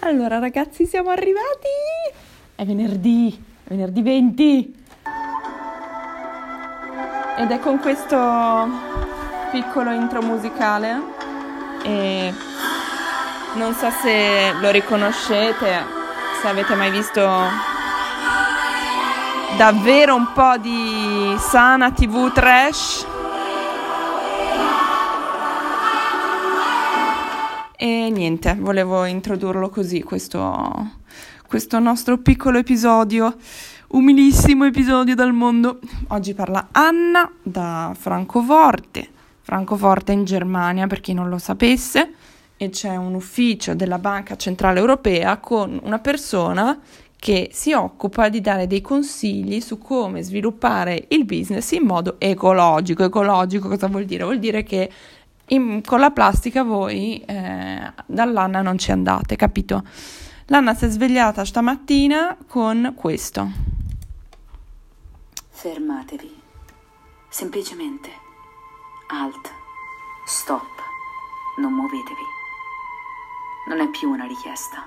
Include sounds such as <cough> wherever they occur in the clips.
Allora ragazzi siamo arrivati! È venerdì, è venerdì 20 ed è con questo piccolo intro musicale. E non so se lo riconoscete, se avete mai visto davvero un po' di sana TV trash E niente, volevo introdurlo così, questo, questo nostro piccolo episodio, umilissimo episodio dal mondo. Oggi parla Anna da Francoforte, Francoforte in Germania per chi non lo sapesse, e c'è un ufficio della Banca Centrale Europea con una persona che si occupa di dare dei consigli su come sviluppare il business in modo ecologico. Ecologico cosa vuol dire? Vuol dire che in, con la plastica voi eh, dall'Anna non ci andate, capito? L'Anna si è svegliata stamattina con questo. Fermatevi. Semplicemente. Alt. Stop. Non muovetevi. Non è più una richiesta.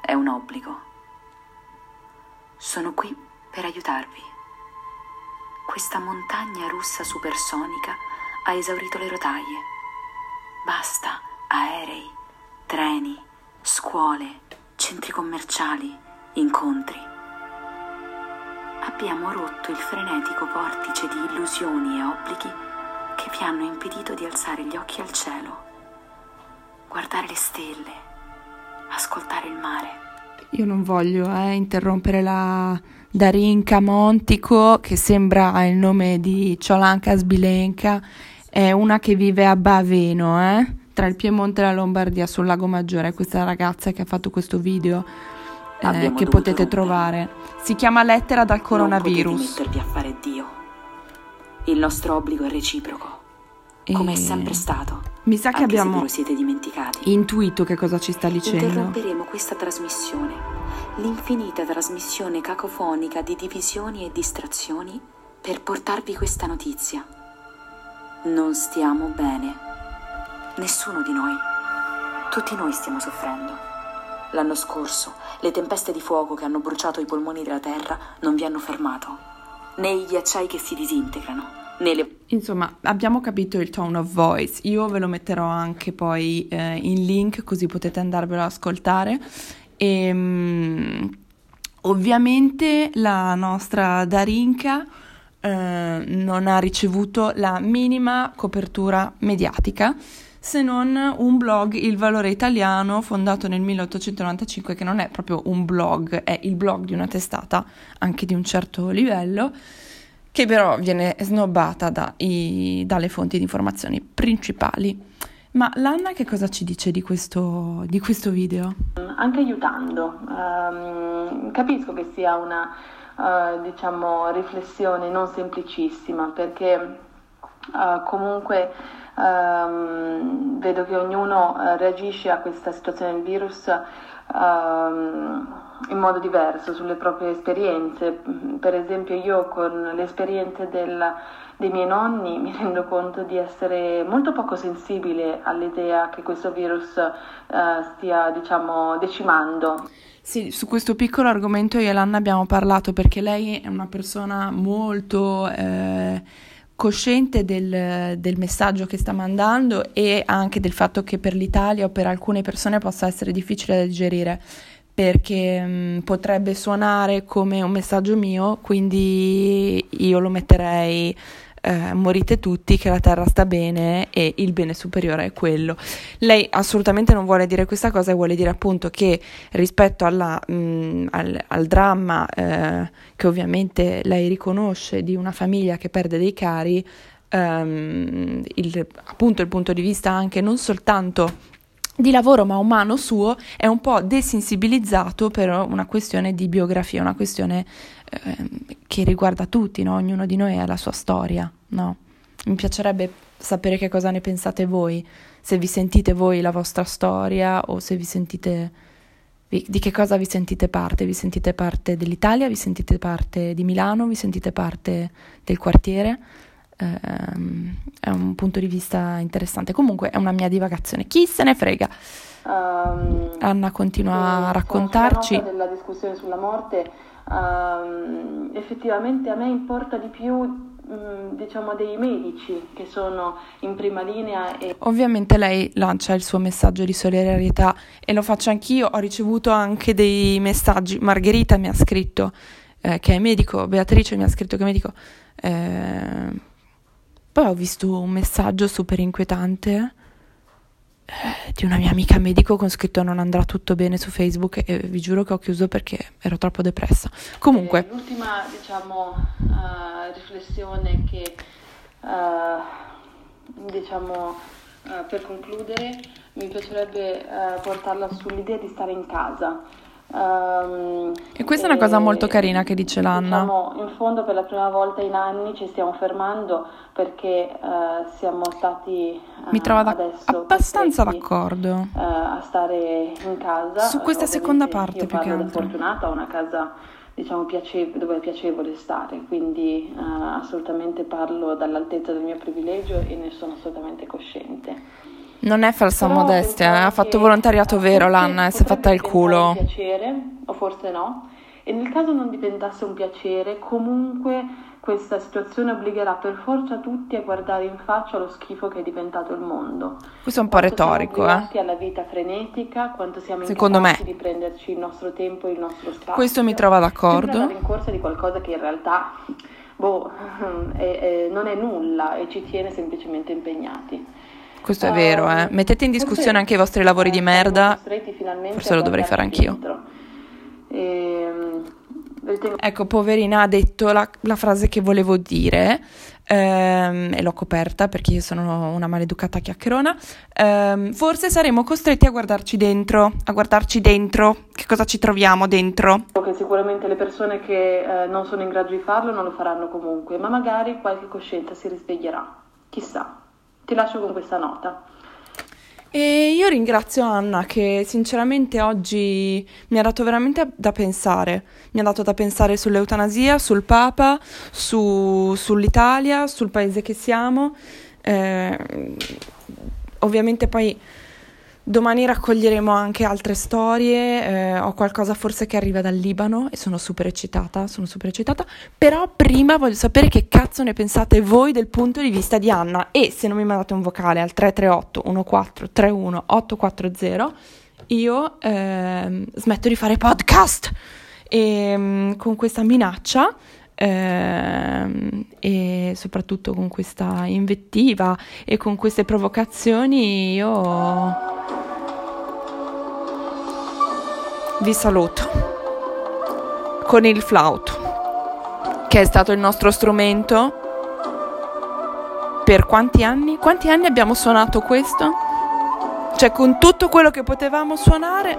È un obbligo. Sono qui per aiutarvi. Questa montagna russa supersonica ha esaurito le rotaie Basta aerei, treni, scuole, centri commerciali, incontri. Abbiamo rotto il frenetico vortice di illusioni e obblighi che vi hanno impedito di alzare gli occhi al cielo, guardare le stelle, ascoltare il mare. Io non voglio eh, interrompere la Darinka Montico, che sembra il nome di Ciolanka Sbilenka è una che vive a Baveno, eh? tra il Piemonte e la Lombardia sul Lago Maggiore. Questa ragazza che ha fatto questo video eh, che potete rompere. trovare. Si chiama Lettera dal coronavirus. Non mettervi a fare Dio. Il nostro obbligo è reciproco. Come è sempre stato. Mi sa che Anche abbiamo intuito che cosa ci sta dicendo. Interromperemo questa trasmissione, l'infinita trasmissione cacofonica di divisioni e distrazioni, per portarvi questa notizia non stiamo bene. Nessuno di noi. Tutti noi stiamo soffrendo. L'anno scorso, le tempeste di fuoco che hanno bruciato i polmoni della Terra non vi hanno fermato, né i ghiacciai che si disintegrano, né le... Insomma, abbiamo capito il tone of voice. Io ve lo metterò anche poi eh, in link così potete andarvelo ad ascoltare. E, um, ovviamente la nostra Darinka eh, non ha ricevuto la minima copertura mediatica se non un blog Il Valore Italiano fondato nel 1895 che non è proprio un blog, è il blog di una testata anche di un certo livello che però viene snobbata da i, dalle fonti di informazioni principali. Ma Lanna che cosa ci dice di questo, di questo video? Anche aiutando, um, capisco che sia una uh, diciamo, riflessione non semplicissima perché uh, comunque um, vedo che ognuno uh, reagisce a questa situazione del virus um, in modo diverso sulle proprie esperienze. Per esempio io con le esperienze del, dei miei nonni mi rendo conto di essere molto poco sensibile all'idea che questo virus stia diciamo, decimando. Sì, su questo piccolo argomento io e Lanna abbiamo parlato perché lei è una persona molto eh, cosciente del, del, messaggio che sta mandando e anche del fatto che per l'Italia o per alcune persone possa essere difficile da digerire perché mh, mm, potrebbe suonare come un messaggio mio, quindi io lo metterei eh, morite tutti, che la terra sta bene e il bene superiore è quello. Lei assolutamente non vuole dire questa cosa, vuole dire appunto che rispetto alla, mh, mm, al, al, dramma eh, che ovviamente lei riconosce di una famiglia che perde dei cari, ehm, il, appunto il punto di vista anche non soltanto di lavoro ma umano suo è un po' desensibilizzato per una questione di biografia, una questione eh, che riguarda tutti, no? ognuno di noi ha la sua storia. No? Mi piacerebbe sapere che cosa ne pensate voi, se vi sentite voi la vostra storia o se vi sentite di che cosa vi sentite parte? Vi sentite parte dell'Italia? Vi sentite parte di Milano? Vi sentite parte del quartiere? ehm, è un punto di vista interessante. Comunque è una mia divagazione, chi se ne frega. Um, Anna continua a raccontarci. Della discussione sulla morte, um, effettivamente a me importa di più diciamo dei medici che sono in prima linea e... ovviamente lei lancia il suo messaggio di solidarietà e lo faccio anch'io ho ricevuto anche dei messaggi Margherita mi ha scritto eh, che è medico Beatrice mi ha scritto che è medico eh, poi ho visto un messaggio super inquietante eh, di una mia amica medico con scritto non andrà tutto bene su Facebook e vi giuro che ho chiuso perché ero troppo depressa. Comunque... Eh, l'ultima, diciamo, uh, riflessione che, uh, diciamo, uh, per concludere, mi piacerebbe portarla sull'idea di stare in casa. Um, e questa è una cosa molto carina che dice Lanna. Diciamo, in fondo per la prima volta in anni ci stiamo fermando perché uh, siamo stati uh, Mi trovo da- abbastanza d'accordo uh, a stare in casa. Su questa seconda parte più che altro. Fortunata, ho una casa diciamo piacevo- dove è piacevole stare, quindi assolutamente parlo dall'altezza del mio privilegio e ne sono assolutamente cosciente. Non è falsa Però modestia, eh? ha fatto volontariato vero l'Anna e si è fatta il culo. Un piacere, o forse no. E nel caso non diventasse un piacere, comunque questa situazione obbligherà per forza tutti a guardare in faccia lo schifo che è diventato il mondo. Questo è un po' quanto retorico, eh. alla vita frenetica, quanto siamo Secondo me. di prenderci il nostro tempo e il nostro spazio. Questo mi trova d'accordo. in corsa di qualcosa che in realtà boh, <laughs> è, è, non è nulla e ci tiene semplicemente impegnati. Questo è vero, eh. Mettete in discussione anche i vostri lavori di merda. Forse lo dovrei fare anch'io. Ehm, ecco, poverina ha detto la, la frase che volevo dire ehm, e l'ho coperta perché io sono una maleducata chiacchierona. Ehm, forse saremo costretti a guardarci dentro, a guardarci dentro. Che cosa ci troviamo dentro? Che sicuramente le persone che eh, non sono in grado di farlo non lo faranno comunque, ma magari qualche coscienza si risveglierà. Chissà. Ti lascio con questa nota. E io ringrazio Anna che sinceramente oggi mi ha dato veramente da pensare, mi ha dato da pensare sull'eutanasia, sul Papa, su, sull'Italia, sul paese che siamo. Eh, ovviamente poi Domani raccoglieremo anche altre storie, eh, ho qualcosa forse che arriva dal Libano e sono super eccitata, sono super eccitata, però prima voglio sapere che cazzo ne pensate voi del punto di vista di Anna. E se non mi mandate un vocale al 338 1431 840 io eh, smetto di fare podcast. E mm, con questa minaccia eh, e soprattutto con questa invettiva e con queste provocazioni io vi saluto con il flauto, che è stato il nostro strumento per quanti anni? Quanti anni abbiamo suonato questo? Cioè con tutto quello che potevamo suonare